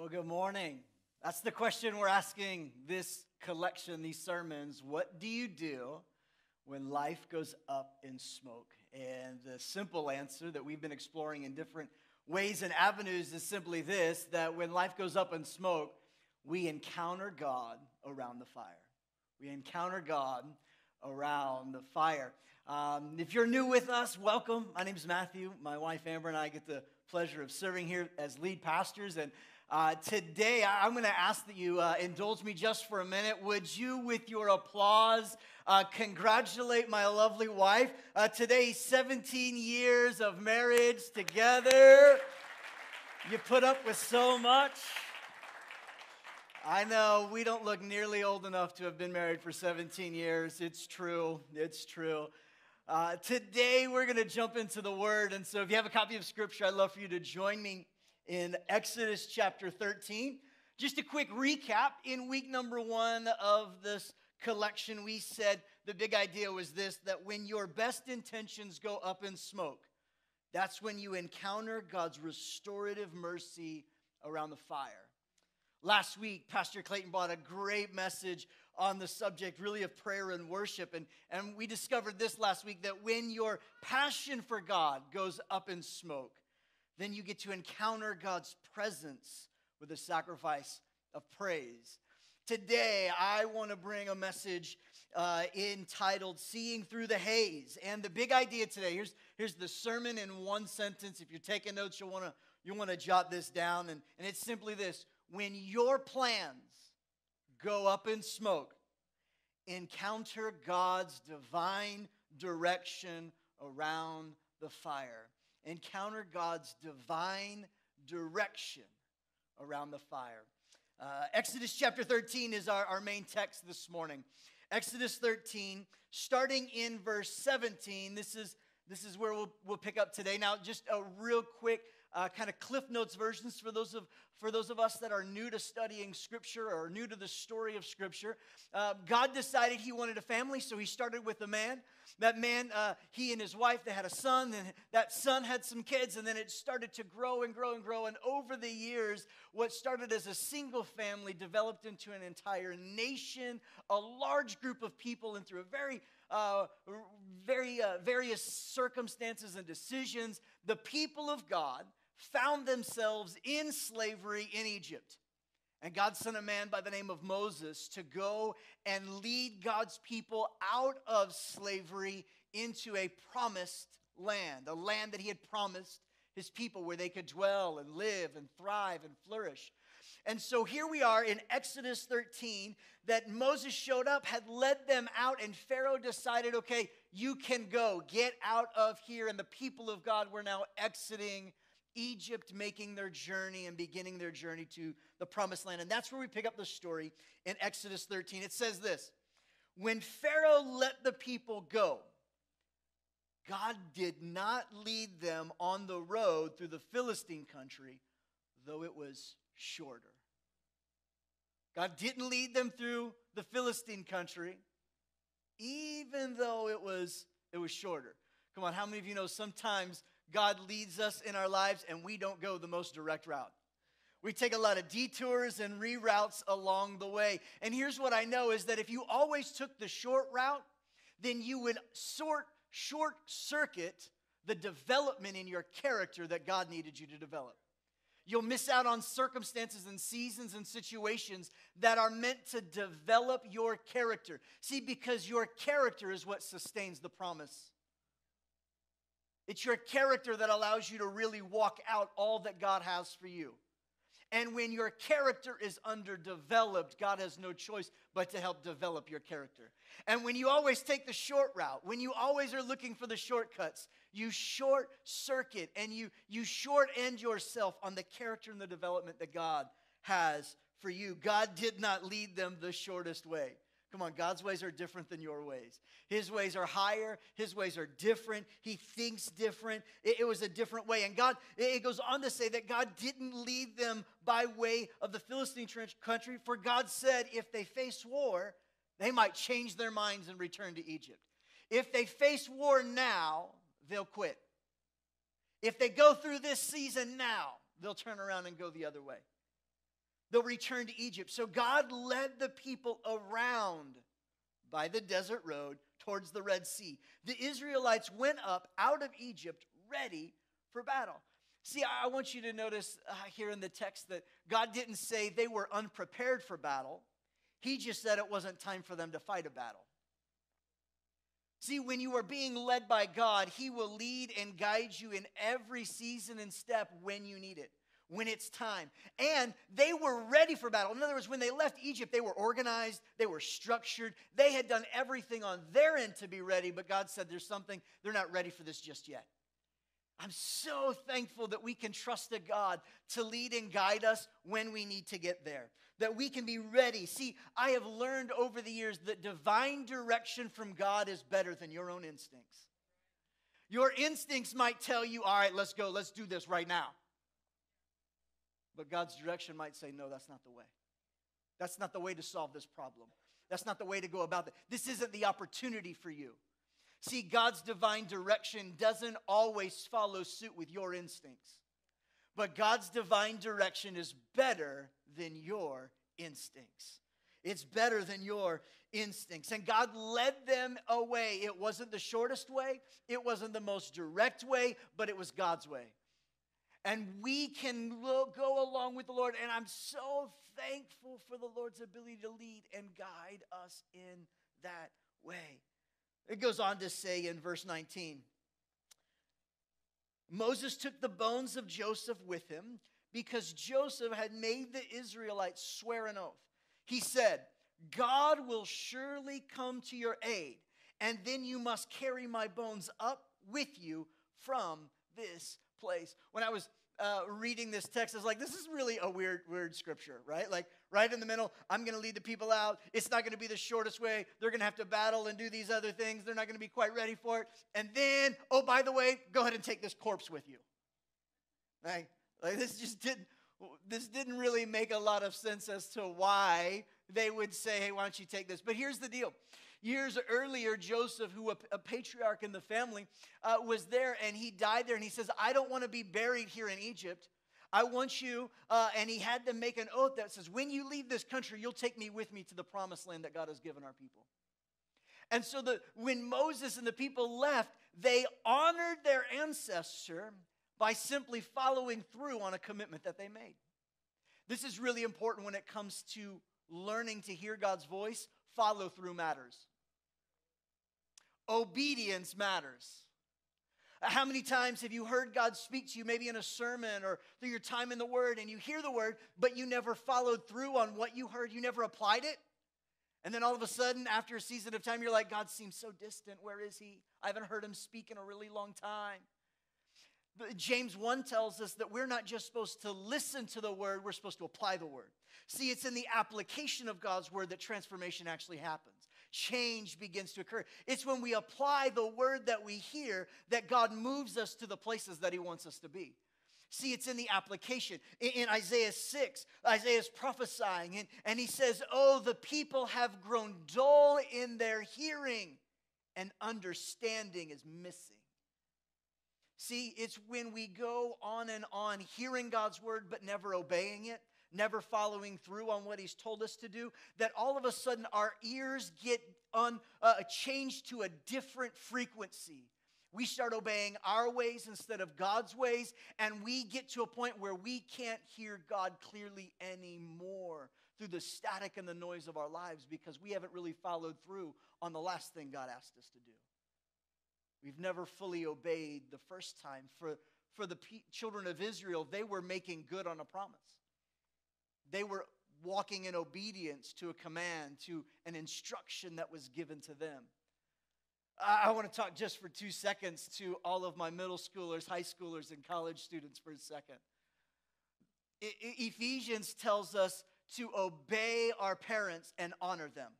Well, good morning. That's the question we're asking this collection, these sermons. What do you do when life goes up in smoke? And the simple answer that we've been exploring in different ways and avenues is simply this that when life goes up in smoke, we encounter God around the fire. We encounter God around the fire. Um, if you're new with us, welcome. My name is Matthew. My wife Amber and I get the pleasure of serving here as lead pastors. And uh, today, I'm going to ask that you uh, indulge me just for a minute. Would you, with your applause, uh, congratulate my lovely wife? Uh, today, 17 years of marriage together. You put up with so much. I know we don't look nearly old enough to have been married for 17 years. It's true. It's true. Uh, today, we're going to jump into the Word. And so, if you have a copy of Scripture, I'd love for you to join me in Exodus chapter 13. Just a quick recap in week number one of this collection, we said the big idea was this that when your best intentions go up in smoke, that's when you encounter God's restorative mercy around the fire. Last week, Pastor Clayton brought a great message on the subject, really, of prayer and worship. And, and we discovered this last week that when your passion for God goes up in smoke, then you get to encounter God's presence with a sacrifice of praise. Today, I want to bring a message uh, entitled Seeing Through the Haze. And the big idea today here's, here's the sermon in one sentence. If you're taking notes, you'll want to you want to jot this down. And, and it's simply this When your plans go up in smoke, encounter God's divine direction around the fire encounter God's divine direction around the fire. Uh, Exodus chapter 13 is our, our main text this morning. Exodus 13, starting in verse 17, this is, this is where we'll, we'll pick up today. Now, just a real quick uh, kind of cliff notes versions for those of for those of us that are new to studying scripture or new to the story of scripture. Uh, god decided he wanted a family so he started with a man. That man uh, he and his wife they had a son and that son had some kids and then it started to grow and grow and grow. And over the years what started as a single family developed into an entire nation a large group of people and through a very uh, very uh, various circumstances and decisions the people of god found themselves in slavery in Egypt. And God sent a man by the name of Moses to go and lead God's people out of slavery into a promised land, a land that he had promised his people where they could dwell and live and thrive and flourish. And so here we are in Exodus 13 that Moses showed up, had led them out, and Pharaoh decided, okay, you can go, get out of here. And the people of God were now exiting Egypt making their journey and beginning their journey to the promised land. And that's where we pick up the story in Exodus 13. It says this When Pharaoh let the people go, God did not lead them on the road through the Philistine country, though it was shorter. God didn't lead them through the Philistine country, even though it was, it was shorter. Come on, how many of you know sometimes God leads us in our lives and we don't go the most direct route. We take a lot of detours and reroutes along the way. And here's what I know is that if you always took the short route, then you would sort short circuit the development in your character that God needed you to develop. You'll miss out on circumstances and seasons and situations that are meant to develop your character. See, because your character is what sustains the promise it's your character that allows you to really walk out all that God has for you. And when your character is underdeveloped, God has no choice but to help develop your character. And when you always take the short route, when you always are looking for the shortcuts, you short circuit and you, you short end yourself on the character and the development that God has for you. God did not lead them the shortest way. Come on, God's ways are different than your ways. His ways are higher, His ways are different. He thinks different. It, it, was a different way. And God, it goes on to say that God didn't lead them by way of the Philistine country, for God said if they face war, they might change their minds and return to Egypt. If they face war now, they'll quit. If they go through this season now, they'll turn around and go the other way. They'll return to Egypt. So God led the people around by the desert road towards the Red Sea. The Israelites went up out of Egypt ready for battle. See, I want you to notice uh, here in the text that God didn't say they were unprepared for battle. He just said it wasn't time for them to fight a battle. See, when you are being led by God, He will lead and guide you in every season and step when you need it, when it's time. And they were ready for battle. In other words, when they left Egypt, they were organized, they were structured, they had done everything on their end to be ready, but God said there's something, they're not ready for this just yet. I'm so thankful that we can trust a God to lead and guide us when we need to get there, that we can be ready. See, I have learned over the years that divine direction from God is better than your own instincts. Your instincts might tell you, all right, let's go, let's do this right now. But God's direction might say, no, that's not the way. That's not the way to solve this problem. That's not the way to go about it. This isn't the opportunity for you. See, God's divine direction doesn't always follow suit with your instincts, but God's divine direction is better than your instincts. It's better than your instincts. And God led them away. It wasn't the shortest way, it wasn't the most direct way, but it was God's way. And we can go along with the Lord. And I'm so thankful for the Lord's ability to lead and guide us in that way. It goes on to say in verse 19 Moses took the bones of Joseph with him because Joseph had made the Israelites swear an oath. He said, God will surely come to your aid, and then you must carry my bones up with you from this place. When I was uh, reading this text, I was like, this is really a weird, weird scripture, right? Like, right in the middle, I'm going to lead the people out. It's not going to be the shortest way. They're going to have to battle and do these other things. They're not going to be quite ready for it. And then, oh, by the way, go ahead and take this corpse with you. Right? Like, this just didn't. This didn't really make a lot of sense as to why they would say, hey, why don't you take this? But here's the deal Years earlier, Joseph, who a, a patriarch in the family, uh, was there and he died there. And he says, I don't want to be buried here in Egypt. I want you, uh, and he had to make an oath that says, When you leave this country, you'll take me with me to the promised land that God has given our people. And so the, when Moses and the people left, they honored their ancestor by simply following through on a commitment that they made. This is really important when it comes to learning to hear God's voice. Follow through matters. Obedience matters. How many times have you heard God speak to you, maybe in a sermon or through your time in the Word, and you hear the Word, but you never followed through on what you heard? You never applied it? And then all of a sudden, after a season of time, you're like, God seems so distant. Where is He? I haven't heard Him speak in a really long time. James 1 tells us that we're not just supposed to listen to the Word, we're supposed to apply the Word. See, it's in the application of God's Word that transformation actually happens change begins to occur. It's when we apply the word that we hear that God moves us to the places that He wants us to be. See, it's in the application. In, in Isaiah 6, Isaiah is prophesying, and, and he says, Oh, the people have grown dull in their hearing, and understanding is missing. See, it's when we go on and on hearing God's word but never obeying it, never following through on what he's told us to do, that all of a sudden our ears get on, uh, changed to a different frequency. We start obeying our ways instead of God's ways, and we get to a point where we can't hear God clearly anymore through the static and the noise of our lives because we haven't really followed through on the last thing God asked us to do. We've never fully obeyed the first time. For, for the p- children of Israel, they were making good on a promise. They were walking in obedience to a command, to an instruction that was given to them. I, I want to talk just for two seconds to all of my middle schoolers, high schoolers, and college students for a second. Ephesians tells us to obey our parents and honor them.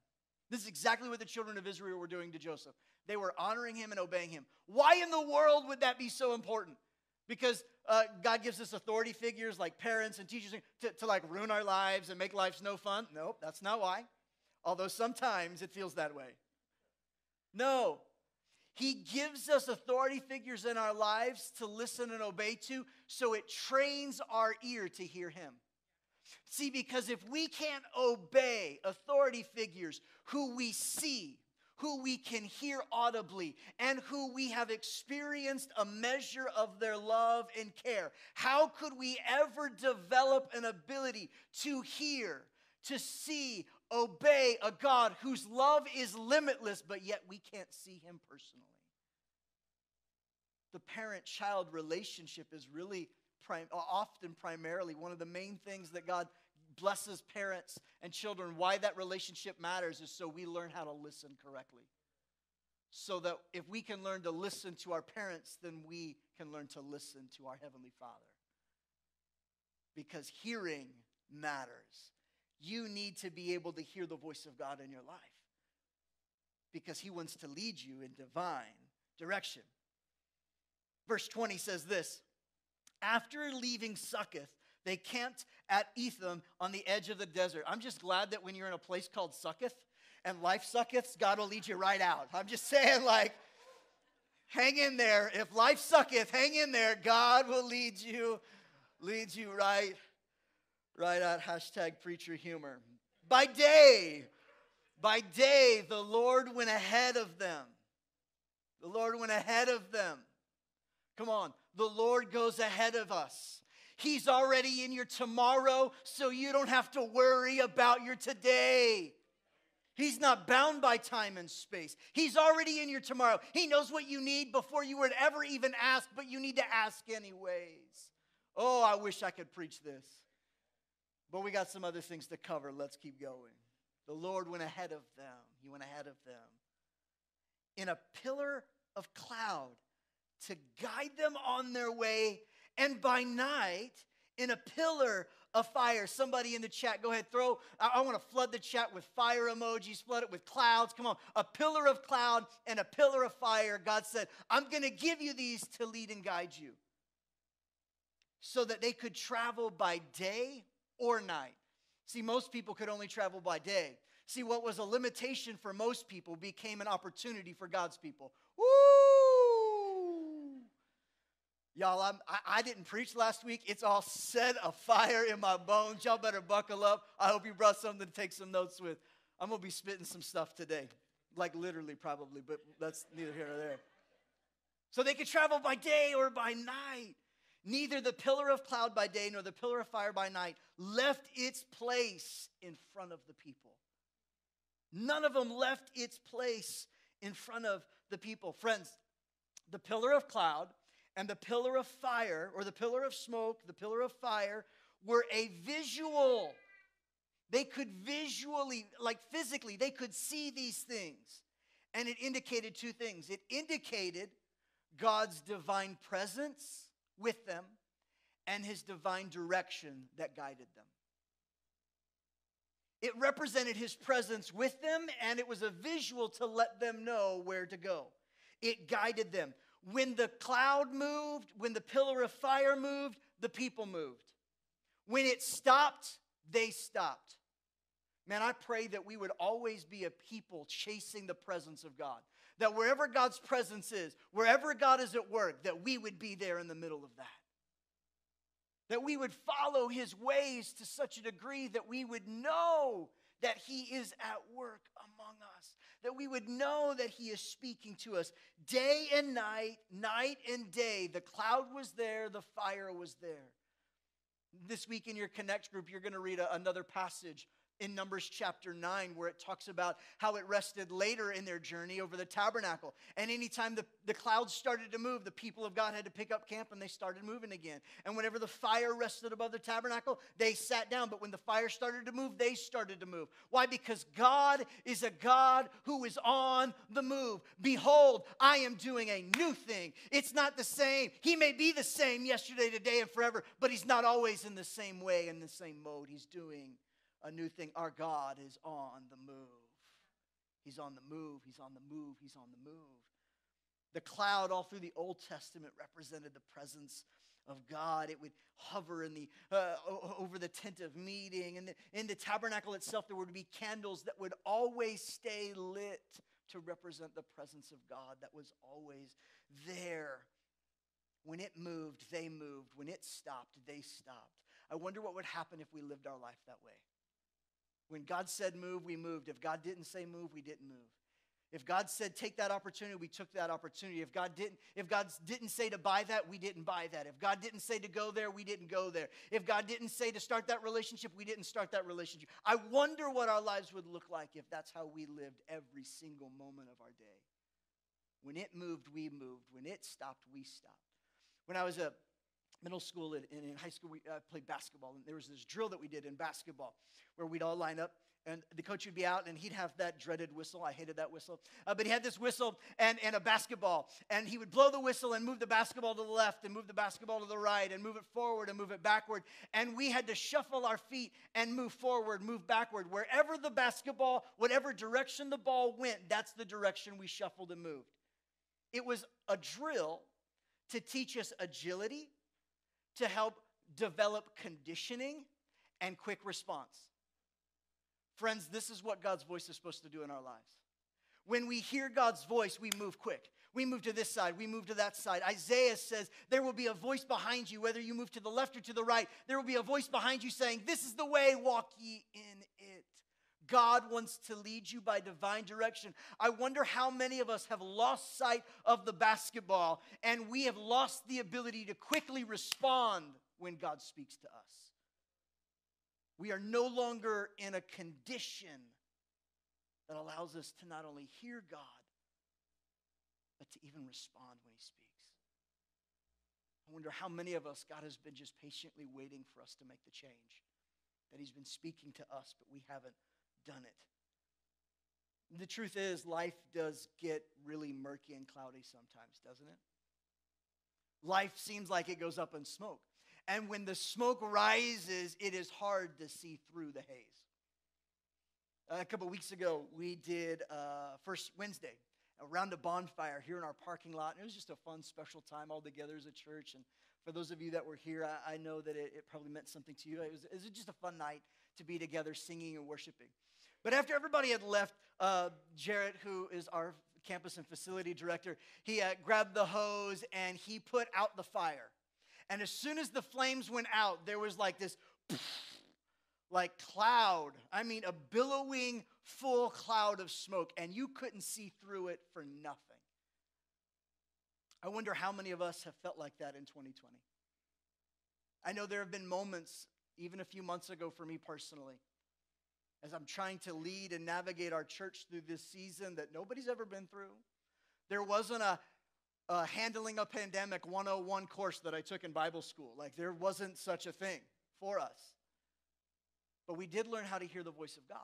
This is exactly what the children of Israel were doing to Joseph. They were honoring him and obeying him. Why in the world would that be so important? Because uh, God gives us authority figures like parents and teachers to, to like ruin our lives and make lives no fun. Nope, that's not why. Although sometimes it feels that way. No, he gives us authority figures in our lives to listen and obey to, so it trains our ear to hear Him. See, because if we can't obey authority figures who we see, who we can hear audibly, and who we have experienced a measure of their love and care, how could we ever develop an ability to hear, to see, obey a God whose love is limitless, but yet we can't see him personally? The parent child relationship is really prim- often primarily one of the main things that God blesses parents and children. Why that relationship matters is so we learn how to listen correctly. So that if we can learn to listen to our parents, then we can learn to listen to our Heavenly Father. Because hearing matters. You need to be able to hear the voice of God in your life because He wants to lead you in divine direction. Verse 20 says this After leaving Succoth, they camped at Etham on the edge of the desert. I'm just glad that when you're in a place called Succoth and life sucketh, God will lead you right out. I'm just saying, like, hang in there. If life sucketh, hang in there. God will lead you, lead you right, right out. Hashtag preacher humor. By day, by day, the Lord went ahead of them. The Lord went ahead of them. Come on. The Lord goes ahead of us. He's already in your tomorrow, so you don't have to worry about your today. He's not bound by time and space. He's already in your tomorrow. He knows what you need before you would ever even ask, but you need to ask anyways. Oh, I wish I could preach this. But we got some other things to cover. Let's keep going. The Lord went ahead of them. He went ahead of them in a pillar of cloud to guide them on their way and by night in a pillar of fire. Somebody in the chat, go ahead, throw. I, I want to flood the chat with fire emojis, flood it with clouds. Come on, a pillar of cloud and a pillar of fire. God said, I'm going to give you these to lead and guide you so that they could travel by day or night. See, most people could only travel by day. See, what was a limitation for most people became an opportunity for God's people. Y'all, I'm, I, I didn't preach last week. It's all set a fire in my bones. Y'all better buckle up. I hope you brought something to take some notes with. I'm going to be spitting some stuff today. Like literally, probably, but that's neither here nor there. So they could travel by day or by night. Neither the pillar of cloud by day nor the pillar of fire by night left its place in front of the people. None of them left its place in front of the people. Friends, the pillar of cloud and the pillar of fire, or the pillar of smoke, the pillar of fire, were a visual. They could visually, like physically, they could see these things. And it indicated two things it indicated God's divine presence with them and his divine direction that guided them. It represented his presence with them, and it was a visual to let them know where to go. It guided them. When the cloud moved, when the pillar of fire moved, the people moved. When it stopped, they stopped. Man, I pray that we would always be a people chasing the presence of God. That wherever God's presence is, wherever God is at work, that we would be there in the middle of that. That we would follow his ways to such a degree that we would know that he is at work among us that we would know that He is speaking to us day and night, night and day. The cloud was there, the fire was there. This week in your Connect group, you're going to read a, another passage in Numbers chapter 9, where it talks about how it rested later in their journey over the tabernacle. And anytime the, the clouds started to move, the people of God had to pick up camp and they started moving again. And whenever the fire rested above the tabernacle, they sat down. But when the fire started to move, they started to move. Why? Because God is a God who is on the move. Behold, I am doing a new thing. It's not the same. He may be the same yesterday, today, and forever, but He's not always in the same way, in the same mode. He's doing a new thing. Our God is on the move. He's on the move. He's on the move. He's on the move. The cloud, all through the Old Testament, represented the presence of God. It would hover in the, uh, over the tent of meeting. And the, in the tabernacle itself, there would be candles that would always stay lit to represent the presence of God that was always there. When it moved, they moved. When it stopped, they stopped. I wonder what would happen if we lived our life that way. When God said move, we moved. If God didn't say move, we didn't move. If God said take that opportunity, we took that opportunity. If God didn't if God didn't say to buy that, we didn't buy that. If God didn't say to go there, we didn't go there. If God didn't say to start that relationship, we didn't start that relationship. I wonder what our lives would look like if that's how we lived every single moment of our day. When it moved, we moved. When it stopped, we stopped. When I was a middle school and in high school, we uh, played basketball, and there was this drill that we did in basketball where we'd all line up and the coach would be out and he'd have that dreaded whistle. I hated that whistle. Uh, but he had this whistle and, and a basketball. And he would blow the whistle and move the basketball to the left and move the basketball to the right and move it forward and move it backward. And we had to shuffle our feet and move forward move backward. Wherever the basketball whatever direction the ball went that's the direction we shuffled and moved. It was a drill to teach us agility to help develop conditioning and quick response. Friends, this is what God's voice is supposed to do in our lives. When we hear God's voice, we move quick. We move to this side, we move to that side. Isaiah says, There will be a voice behind you, whether you move to the left or to the right. There will be a voice behind you saying, This is the way, walk ye in. God wants to lead you by divine direction. I wonder how many of us have lost sight of the basketball and we have lost the ability to quickly respond when God speaks to us. We are no longer in a condition that allows us to not only hear God, but to even respond when He speaks. I wonder how many of us God has been just patiently waiting for us to make the change. That He's been speaking to us, but we haven't done it. The truth is, life does get really murky and cloudy sometimes, doesn't it? Life seems like it goes up in smoke. And when the smoke rises, it is hard to see through the haze. A couple weeks ago, we did uh, First Wednesday around a bonfire here in our parking lot. And it was just a fun, special time all together as a church. And for those of you that were here, I, I know that it, it, probably meant something to you. It was, it was just a fun night to be together singing and worshiping. But after everybody had left, uh, Jarrett, who is our campus and facility director, he uh, grabbed the hose and he put out the fire. And as soon as the flames went out, there was like this like cloud. I mean, a billowing full cloud of smoke, and you couldn't see through it for nothing. I wonder how many of us have felt like that in 2020. I know there have been moments, even a few months ago for me personally, as I'm trying to lead and navigate our church through this season that nobody's ever been through. There wasn't a, a, handling a pandemic 101 course that I took in Bible school. Like, there wasn't such a thing for us. But we did learn how to hear the voice of God.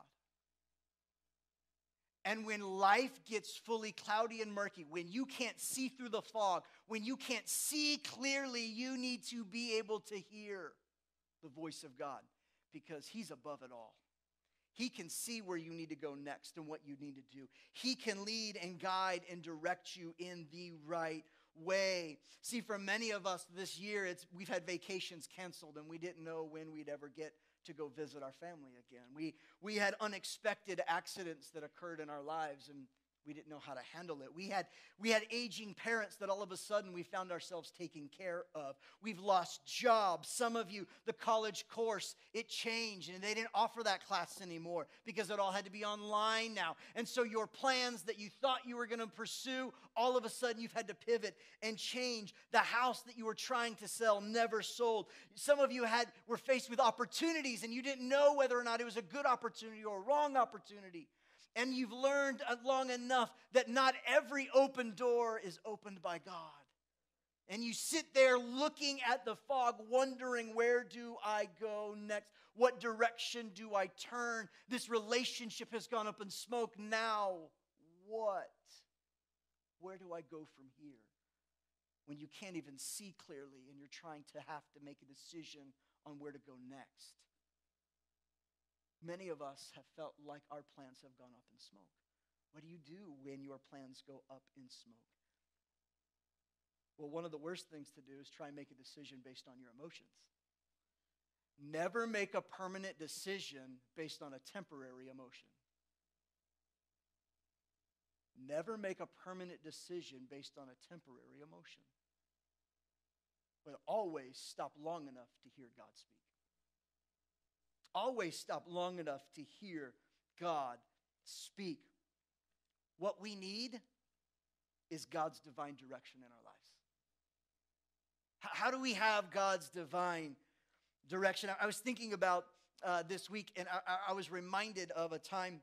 And when life gets fully cloudy and murky, when you can't see through the fog, when you can't see clearly, you need to be able to hear the voice of God because He's above it all. He can see where you need to go next and what you need to do. He can lead and guide and direct you in the right way. See, for many of us this year, it's, we've had vacations canceled and we didn't know when we'd ever get to go visit our family again. We, we had unexpected accidents that occurred in our lives and we didn't know how to handle it. We had, we had aging parents that all of a sudden we found ourselves taking care of. We've lost jobs. Some of you, the college course, it changed and they didn't offer that class anymore because it all had to be online now. And so your plans that you thought you were going to pursue, all of a sudden you've had to pivot and change. The house that you were trying to sell never sold. Some of you had were faced with opportunities and you didn't know whether or not it was a good opportunity or a wrong opportunity and you've learned uh, long enough that not every open door is opened by God. And you sit there looking at the fog, wondering, where do I go next? What direction do I turn? This relationship has gone up in smoke. Now, what? Where do I go from here? When you can't even see clearly and you're trying to have to make a decision on where to go next. Many of us have felt like our plans have gone up in smoke. What do you do when your plans go up in smoke? Well, one of the worst things to do is try and make a decision based on your emotions. Never make a permanent decision based on a temporary emotion. Never make a permanent decision based on a temporary emotion. But always stop long enough to hear God speak. Always stop long enough to hear God speak. What we need is God's divine direction in our lives. How do we have God's divine direction? I was thinking about uh, this week, and I, I, was reminded of a time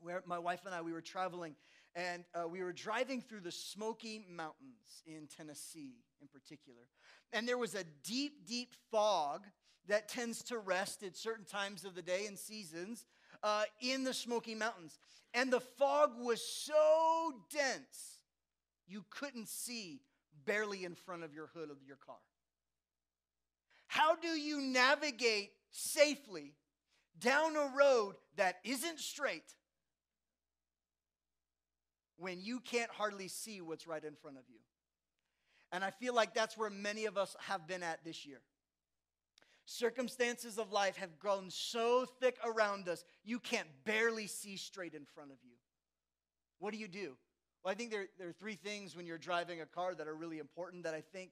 where my wife and I we were traveling, and uh, we were driving through the Smoky Mountains in Tennessee, in particular, and there was a deep, deep fog that tends to rest at certain times of the day and seasons uh, in the Smoky Mountains, and the fog was so dense you couldn't see barely in front of your hood of your car. How do you navigate safely down a road that isn't straight when you can't hardly see what's right in front of you? And I feel like that's where many of us have been at this year. Circumstances of life have grown so thick around us, you can't barely see straight in front of you. What do you do? Well, I think there, there are three things when you're driving a car that are really important that I think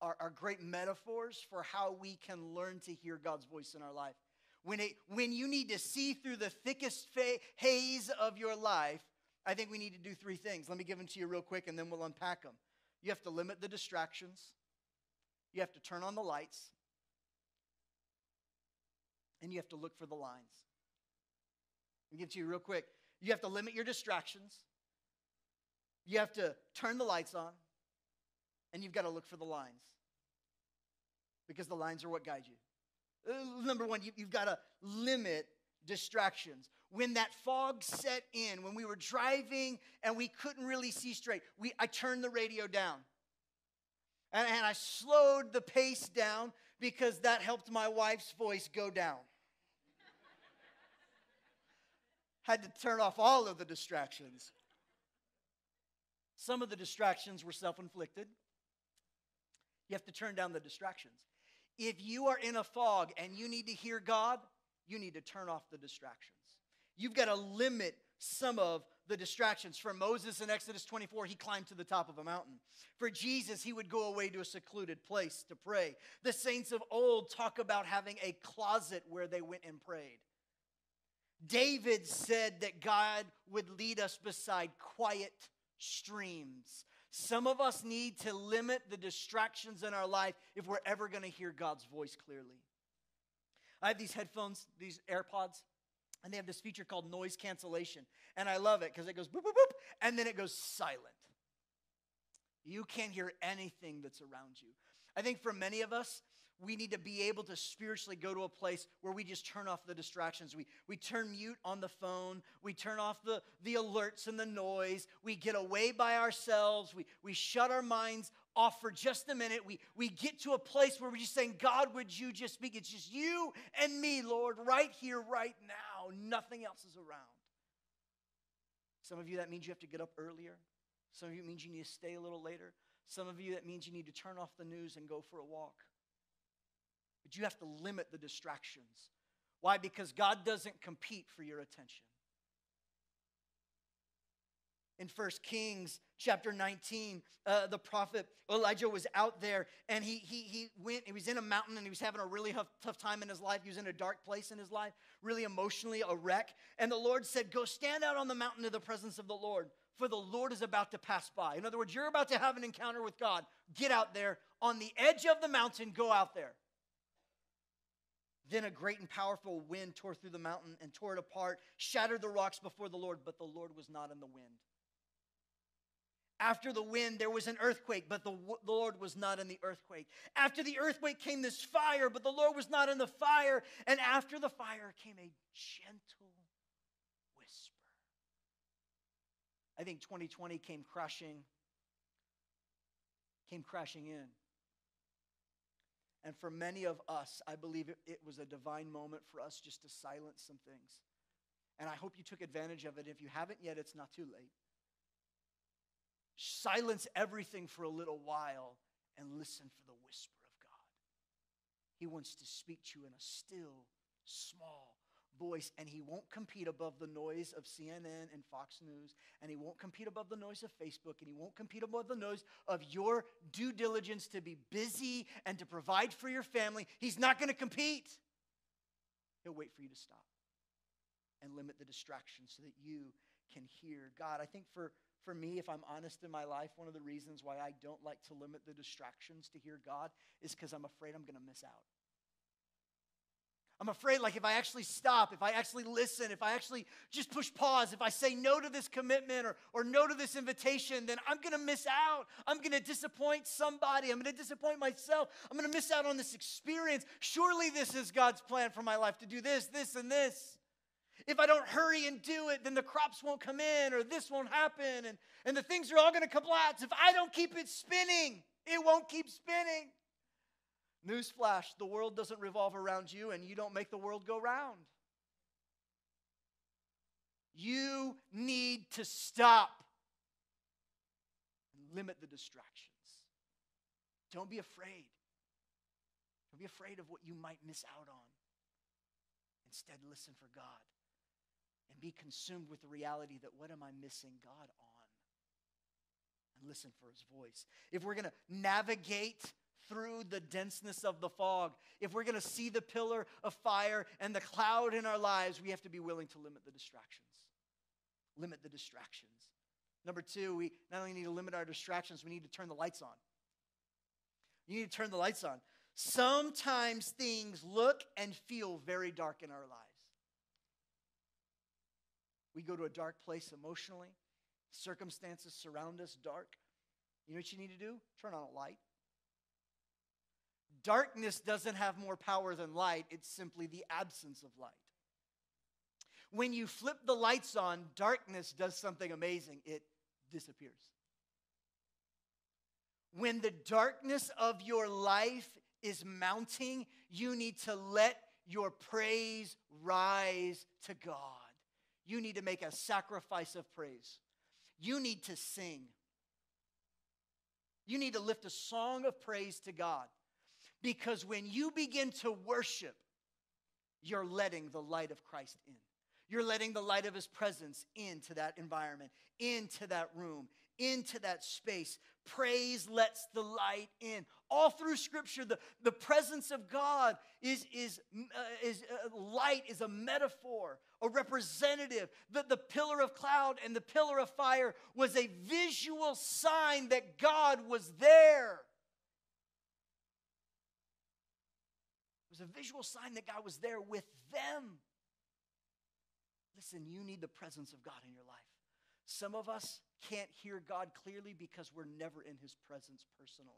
are, are great metaphors for how we can learn to hear God's voice in our life. When, it, when you need to see through the thickest fa- haze of your life, I think we need to do three things. Let me give them to you real quick and then we'll unpack them. You have to limit the distractions, you have to turn on the lights, and you have to look for the lines. Me give it to you real quick. You have to limit your distractions, you have to turn the lights on, and you've got to look for the lines because the lines are what guide you. Uh, number one, you, have got to limit distractions. When that fog set in, when we were driving and we couldn't really see straight, we, I turned the radio down. And, and I slowed the pace down because that helped my wife's voice go down. Had to turn off all of the distractions. Some of the distractions were self inflicted. You have to turn down the distractions. If you are in a fog and you need to hear God, you need to turn off the distractions. You've got to limit some of the distractions. For Moses in Exodus 24, he climbed to the top of a mountain. For Jesus, he would go away to a secluded place to pray. The saints of old talk about having a closet where they went and prayed. David said that God would lead us beside quiet streams. Some of us need to limit the distractions in our life if we're ever going to hear God's voice clearly. I have these headphones, these AirPods, and they have this feature called noise cancellation. And I love it because it goes boop, boop, boop, and then it goes silent. You can't hear anything that's around you. I think for many of us, we need to be able to spiritually go to a place where we just turn off the distractions. We, we turn mute on the phone. We turn off the, the alerts and the noise. We get away by ourselves. We, we shut our minds off for just a minute. We, we get to a place where we're just saying, God, would you just speak? It's just you and me, Lord, right here, right now. Nothing else is around. Some of you, that means you have to get up earlier. Some of you, means you need to stay a little later. Some of you, that means you need to turn off the news and go for a walk. But you have to limit the distractions. Why? Because God doesn't compete for your attention. In 1 Kings chapter 19, uh, the prophet Elijah was out there and he, he, he went, he was in a mountain and he was having a really tough, tough time in his life. He was in a dark place in his life, really emotionally a wreck. And the Lord said, Go stand out on the mountain in the presence of the Lord, for the Lord is about to pass by. In other words, you're about to have an encounter with God. Get out there on the edge of the mountain, go out there. Then a great and powerful wind tore through the mountain and tore it apart, shattered the rocks before the Lord, but the Lord was not in the wind. After the wind, there was an earthquake, but the, Lord was not in the earthquake. After the earthquake came this fire, but the Lord was not in the fire. And after the fire came a gentle whisper. I think 2020 came crashing, came crashing in. And for many of us, I believe it, it, was a divine moment for us just to silence some things. And I hope you took advantage of it. If you haven't yet, it's not too late. Silence everything for a little while and listen for the whisper of God. He wants to speak to you in a still, small, voice, and he won't compete above the noise of CNN and Fox News, and he won't compete above the noise of Facebook, and he won't compete above the noise of your due diligence to be busy and to provide for your family. He's not going to compete. He'll wait for you to stop and limit the distractions so that you can hear God. I think for, for me, if I'm honest in my life, one of the reasons why I don't like to limit the distractions to hear God is because I'm afraid I'm going to miss out. I'm afraid, like, if I actually stop, if I actually listen, if I actually just push pause, if I say no to this commitment or, or no to this invitation, then I'm to miss out. I'm to disappoint somebody. I'm to disappoint myself. I'm to miss out on this experience. Surely this is God's plan for my life to do this, this, and this. If I don't hurry and do it, then the crops won't come in or this won't happen and, and the things are all to collapse. If I don't keep it spinning, it won't keep spinning. Newsflash the world doesn't revolve around you, and you don't make the world go round. You need to stop and limit the distractions. Don't be afraid. Don't be afraid of what you might miss out on. Instead, listen for God and be consumed with the reality that what am I missing God on? And listen for his voice. If we're going to navigate through the denseness of the fog, if we're going to see the pillar of fire and the cloud in our lives, we have to be willing to limit the distractions. Limit the distractions. Number two, we not only need to limit our distractions, we need to turn the lights on. You need to turn the lights on. Sometimes things look and feel very dark in our lives. We go to a dark place emotionally, circumstances surround us dark. You know what you need to do? Turn on a light. Darkness doesn't have more power than light, it's simply the absence of light. When you flip the lights on, darkness does something amazing it disappears. When the darkness of your life is mounting, you need to let your praise rise to God. You need to make a sacrifice of praise. You need to sing. You need to lift a song of praise to God. Because when you begin to worship, you're letting the light of Christ in. You're letting the light of his presence into that environment, into that room, into that space. Praise lets the light in. All through Scripture, the, the presence of God is, is, uh, is uh, light is a metaphor, a representative. The, the pillar of cloud and the pillar of fire was a visual sign that God was there. Was a visual sign that God was there with them. Listen, you need the presence of God in your life. Some of us can't hear God clearly because we're never in his presence personally.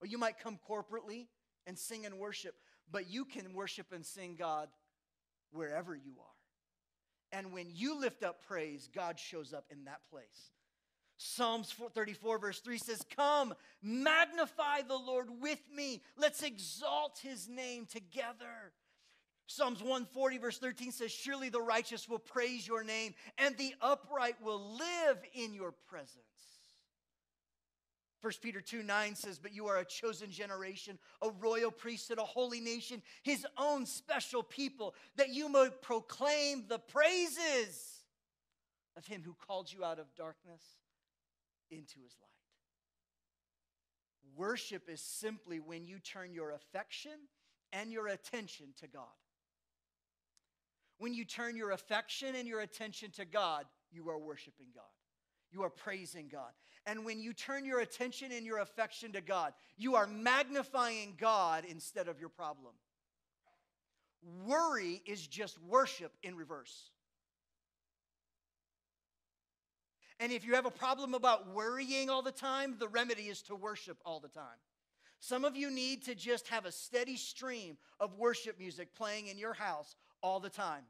Or you might come corporately and sing and worship, but you can worship and sing God wherever you are. And when you lift up praise, God shows up in that place. Psalms 34, verse 3 says, Come, magnify the Lord with me. Let's exalt his name together. Psalms 140, verse 13 says, Surely the righteous will praise your name, and the upright will live in your presence. 1 Peter 2 9 says, But you are a chosen generation, a royal priesthood, a holy nation, his own special people, that you may proclaim the praises of him who called you out of darkness into his light. Worship is simply when you turn your affection and your attention to God. When you turn your affection and your attention to God, you are worshiping God. You are praising God. And when you turn your attention and your affection to God, you are magnifying God instead of your problem. Worry is just worship in reverse. And if you have a problem about worrying all the time, the remedy is to worship all the time. Some of you need to just have a steady stream of worship music playing in your house all the time.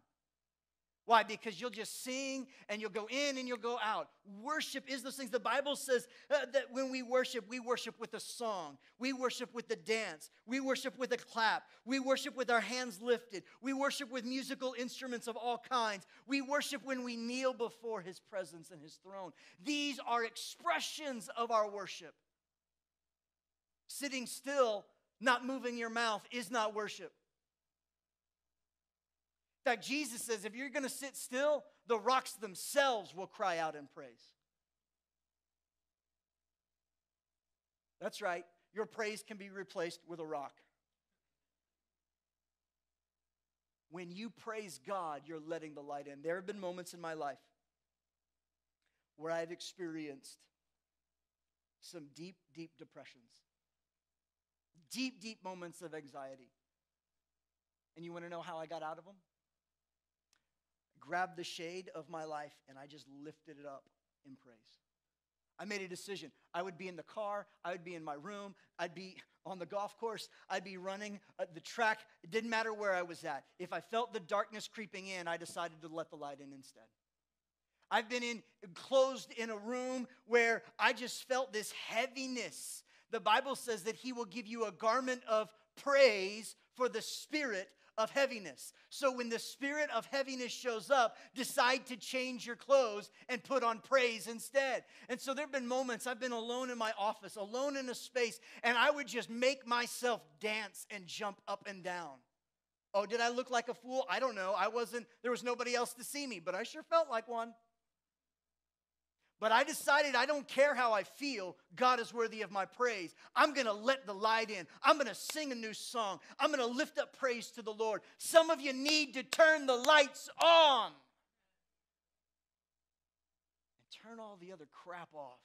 Why? Because you'll just sing and you'll go in and you'll go out. Worship is those things. The Bible says uh, that when we worship, we worship with a song, we worship with a dance, we worship with a clap, we worship with our hands lifted, we worship with musical instruments of all kinds, we worship when we kneel before His presence and His throne. These are expressions of our worship. Sitting still, not moving your mouth, is not worship fact, Jesus says if you're going to sit still, the rocks themselves will cry out in praise. That's right. Your praise can be replaced with a rock. When you praise God, you're letting the light in. There have been moments in my life where I've experienced some deep, deep depressions, deep, deep moments of anxiety. And you want to know how I got out of them? Grabbed the shade of my life and I just lifted it up in praise. I made a decision. I would be in the car, I would be in my room, I'd be on the golf course, I'd be running uh, the track. It didn't matter where I was at. If I felt the darkness creeping in, I decided to let the light in instead. I've been in closed in a room where I just felt this heaviness. The Bible says that he will give you a garment of praise for the spirit of heaviness. So when the spirit of heaviness shows up, decide to change your clothes and put on praise instead. And so there have been moments I've been alone in my office, alone in a space, and I would just make myself dance and jump up and down. Oh, did I look like a fool? I don't know. I wasn't, there was nobody else to see me, but I sure felt like one. But I decided I don't care how I feel, God is worthy of my praise. I'm gonna let the light in. I'm gonna sing a new song. I'm gonna lift up praise to the Lord. Some of you need to turn the lights on and turn all the other crap off.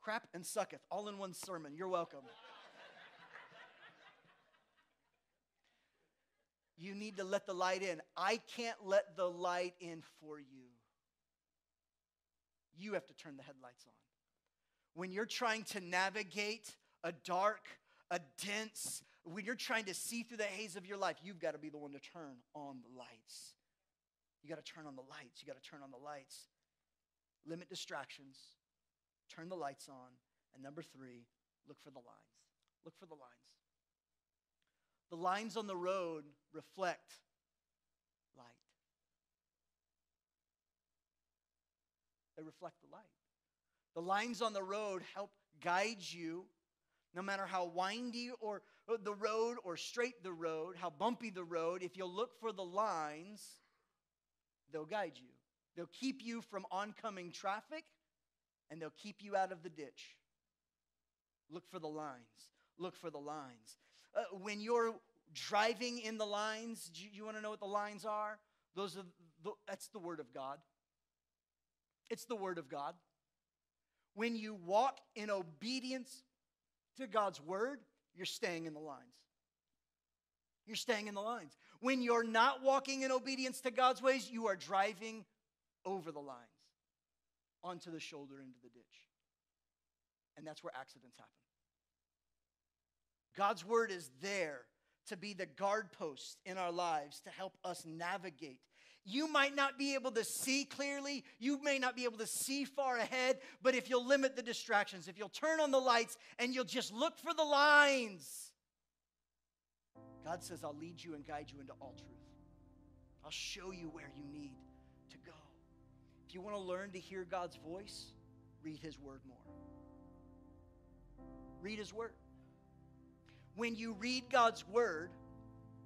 Crap and sucketh, all in one sermon. You're welcome. you need to let the light in. I can't let the light in for you you have to turn the headlights on. When you're trying to navigate a dark, a dense, when you're trying to see through the haze of your life, you've got to be the one to turn on the lights. You got to turn on the lights. You got to turn on the lights. Limit distractions. Turn the lights on. And number three, look for the lines. Look for the lines. The lines on the road reflect they reflect the light. The lines on the road help guide you no matter how windy or the road or straight the road, how bumpy the road, if you'll look for the lines, they'll guide you. They'll keep you from oncoming traffic and they'll keep you out of the ditch. Look for the lines. Look for the lines. Uh, when you're driving in the lines, you, you want to know what the lines are? Those are the, that's the word of God. It's the Word of God. When you walk in obedience to God's Word, you're staying in the lines. You're staying in the lines. When you're not walking in obedience to God's ways, you are driving over the lines onto the shoulder into the ditch. And that's where accidents happen. God's word is there to be the guard post in our lives to help us navigate you might not be able to see clearly. You may not be able to see far ahead, but if you'll limit the distractions, if you'll turn on the lights and you'll just look for the lines, God says, I'll lead you and guide you into all truth. I'll show you where you need to go. If you want to learn to hear God's voice, read His Word more. Read His Word. When you read God's Word,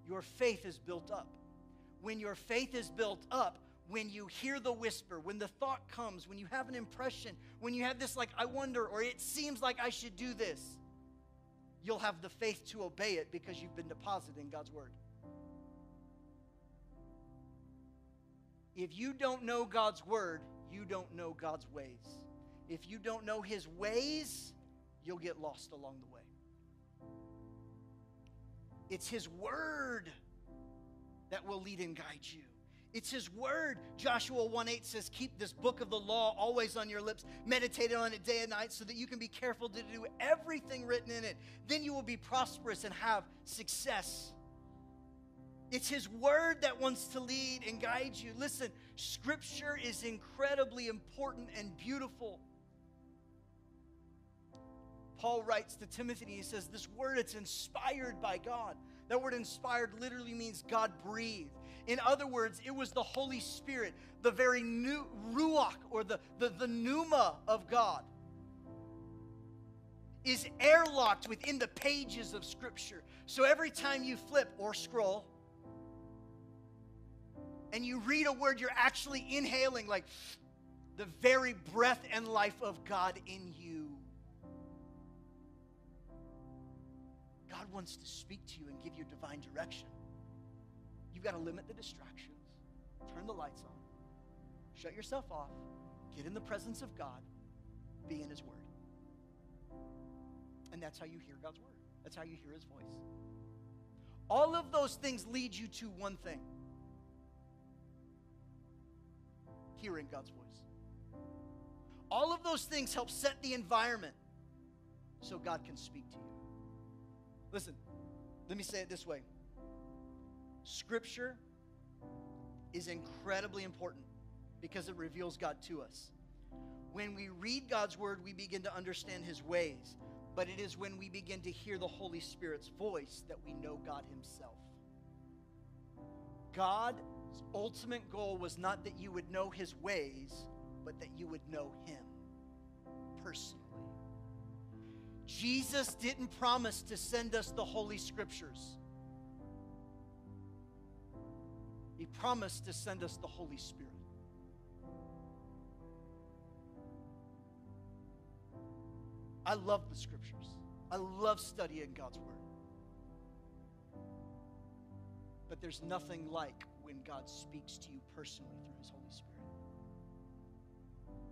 your faith is built up when your faith is built up, when you hear the whisper, when the thought comes, when you have an impression, when you have this, like, I wonder, or it seems like I should do this, you'll have the faith to obey it because you've been deposited in God's word. If you don't know God's word, you don't know God's ways. If you don't know his ways, you'll get lost along the way. It's his word that will lead and guide you. It's his word. Joshua 1 8 says, Keep this book of the law always on your lips. Meditate on it day and night so that you can be careful to do everything written in it. Then you will be prosperous and have success. It's his word that wants to lead and guide you. Listen, scripture is incredibly important and beautiful. Paul writes to Timothy, he says, This word, it's inspired by God. That word inspired literally means God breathed. In other words, it was the Holy Spirit, the very new ruach or the, the, the pneuma of God is airlocked within the pages of Scripture. So every time you flip or scroll and you read a word, you're actually inhaling like the very breath and life of God in you. God wants to speak to you and give you divine direction. You've got to limit the distractions, turn the lights on, shut yourself off, get in the presence of God, be in His Word. And that's how you hear God's Word, that's how you hear His voice. All of those things lead you to one thing hearing God's voice. All of those things help set the environment so God can speak to you. Listen, let me say it this way Scripture is incredibly important because it reveals God to us. When we read God's word, we begin to understand his ways, but it is when we begin to hear the Holy Spirit's voice that we know God himself. God's ultimate goal was not that you would know his ways, but that you would know him personally. Jesus didn't promise to send us the Holy Scriptures. He promised to send us the Holy Spirit. I love the Scriptures. I love studying God's Word. But there's nothing like when God speaks to you personally through His Holy Spirit.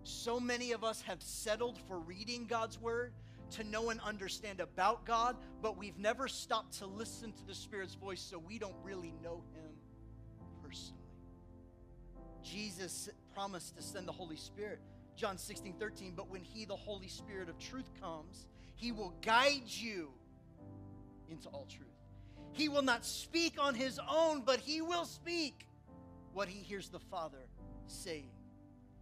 So many of us have settled for reading God's Word to know and understand about God, but we've never stopped to listen to the Spirit's voice, so we don't really know Him personally. Jesus promised to send the Holy Spirit. John 16, 13, but when He, the Holy Spirit of truth, comes, He will guide you into all truth. He will not speak on His own, but He will speak what He hears the Father saying.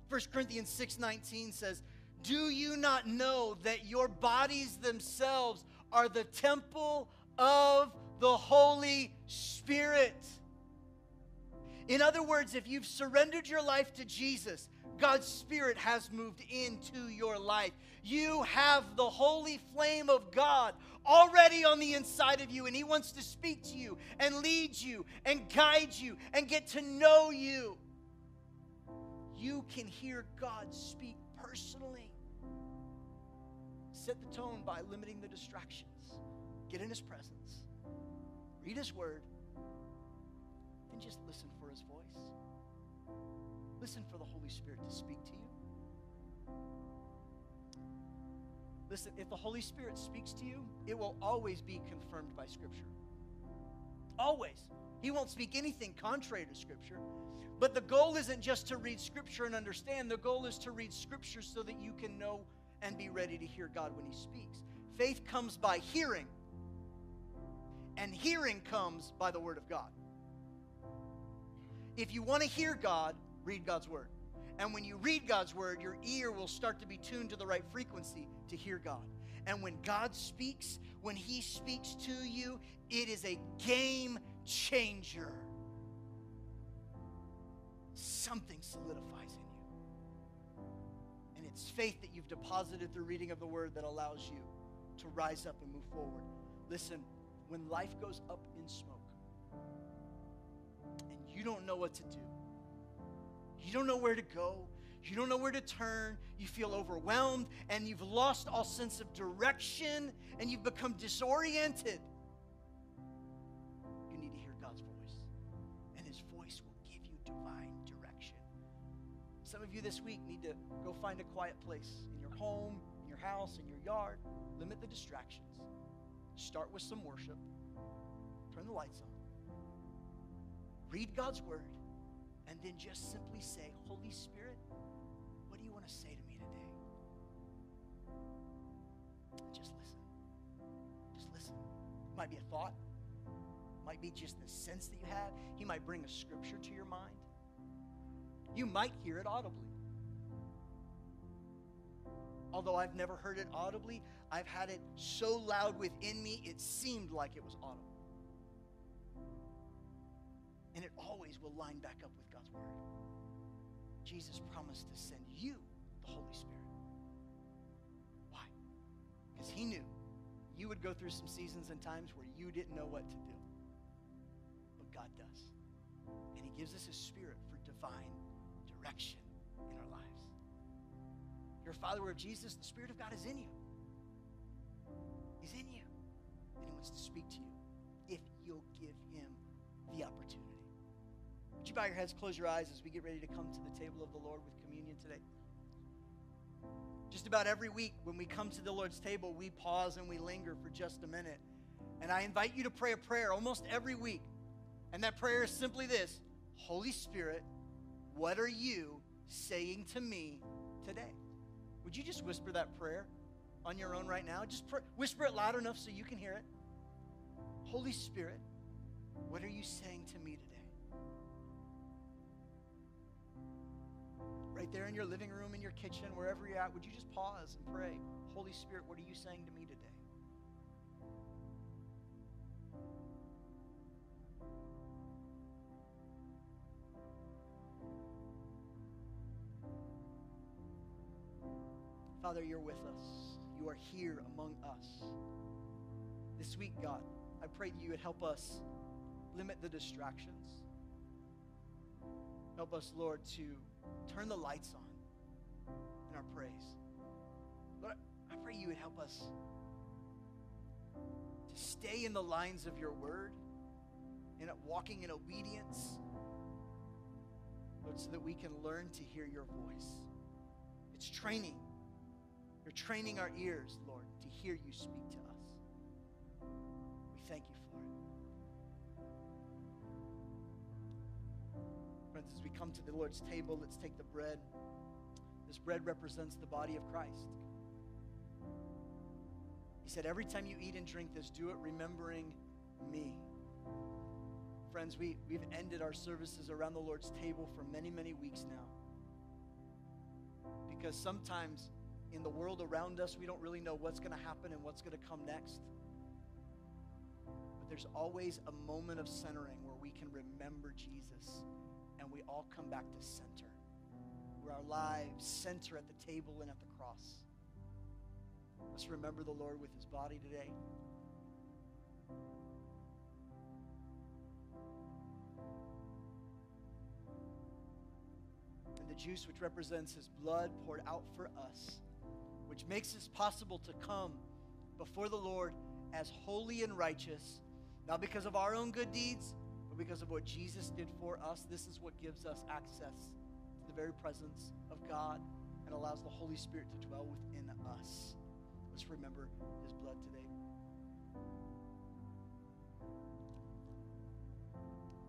1 Corinthians 6, 19 says, do you not know that your bodies themselves are the temple of the Holy Spirit? In other words, if you've surrendered your life to Jesus, God's Spirit has moved into your life. You have the holy flame of God already on the inside of you, and He wants to speak to you and lead you and guide you and get to know you. You can hear God speak personally set the tone by limiting the distractions. Get in His presence, read His Word, and just listen for His voice. Listen for the Holy Spirit to speak to you. Listen, if the Holy Spirit speaks to you, it will always be confirmed by Scripture. Always. He won't speak anything contrary to Scripture. But the goal isn't just to read Scripture and understand. The goal is to read Scripture so that you can know and be ready to hear God when He speaks. Faith comes by hearing, and hearing comes by the Word of God. If you want to hear God, read God's Word. And when you read God's Word, your ear will start to be tuned to the right frequency to hear God. And when God speaks, when He speaks to you, it is a game changer. Something solidifies in it's faith that you've deposited through reading of the word that allows you to rise up and move forward. Listen, when life goes up in smoke and you don't know what to do, you don't know where to go, you don't know where to turn, you feel overwhelmed, and you've lost all sense of direction, and you've become disoriented. You this week need to go find a quiet place in your home, in your house, in your yard. Limit the distractions. Start with some worship. Turn the lights on. Read God's word. And then just simply say, Holy Spirit, what do you want to say to me today? Just listen. Just listen. It might be a thought. It might be just the sense that you have. He might bring a scripture to your mind. You might hear it audibly. Although I've never heard it audibly, I've had it so loud within me, it seemed like it was audible. And it always will line back up with God's word. Jesus promised to send you the Holy Spirit. Why? Because he knew you would go through some seasons and times where you didn't know what to do. But God does. And he gives us his spirit for divine direction in our lives. You're a follower of Jesus, the Spirit of God is in you. He's in you. and He wants to speak to you if you'll give Him the opportunity. Would you bow your heads, close your eyes as we get ready to come to the table of the Lord with communion today? Just about every week when we come to the Lord's table, we pause and we linger for just a minute. And I invite you to pray a prayer almost every week. And that prayer is simply this Holy Spirit, what are you saying to me today? Would you just whisper that prayer on your own right now? Just pr- whisper it loud enough so you can hear it. Holy Spirit, what are you saying to me today? Right there in your living room, in your kitchen, wherever you're at, would you just pause and pray? Holy Spirit, what are you saying to me today? Father, you're with us. You are here among us. This week, God, I pray that you would help us limit the distractions. Help us, Lord, to turn the lights on in our praise. Lord, I pray you would help us to stay in the lines of your word and walking in obedience, Lord, so that we can learn to hear your voice. It's training. You're training our ears, Lord, to hear you speak to us. We thank you for it. Friends, as we come to the Lord's table, let's take the bread. This bread represents the body of Christ. He said, Every time you eat and drink this, do it remembering me. Friends, we, we've ended our services around the Lord's table for many, many weeks now. Because sometimes in the world around us, we don't really know what's going to happen and what's going to come next. But there's always a moment of centering where we can remember Jesus and we all come back to center, where our lives center at the table and at the cross. Let's remember the Lord with his body today. And the juice, which represents his blood poured out for us which makes it possible to come before the Lord as holy and righteous, not because of our own good deeds, but because of what Jesus did for us. This is what gives us access to the very presence of God and allows the Holy Spirit to dwell within us. Let's remember his blood today.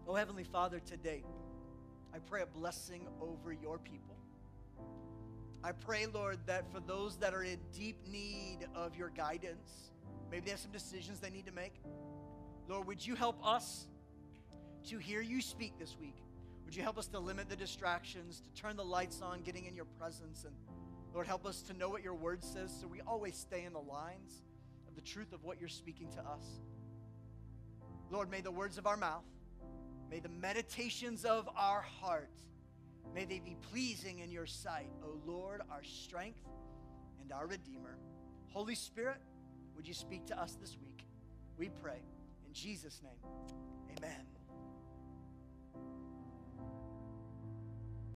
Oh, Heavenly Father, today I pray a blessing over your people. I pray, Lord, that for those that are in deep need of your guidance, maybe they have some decisions they need to make. Lord, would you help us to hear you speak this week? Would you help us to limit the distractions, to turn the lights on, getting in your presence? And Lord, help us to know what your word says so we always stay in the lines of the truth of what you're speaking to us. Lord, may the words of our mouth, may the meditations of our heart, May they be pleasing in your sight, O Lord, our strength and our Redeemer. Holy Spirit, would you speak to us this week? We pray. In Jesus' name, amen.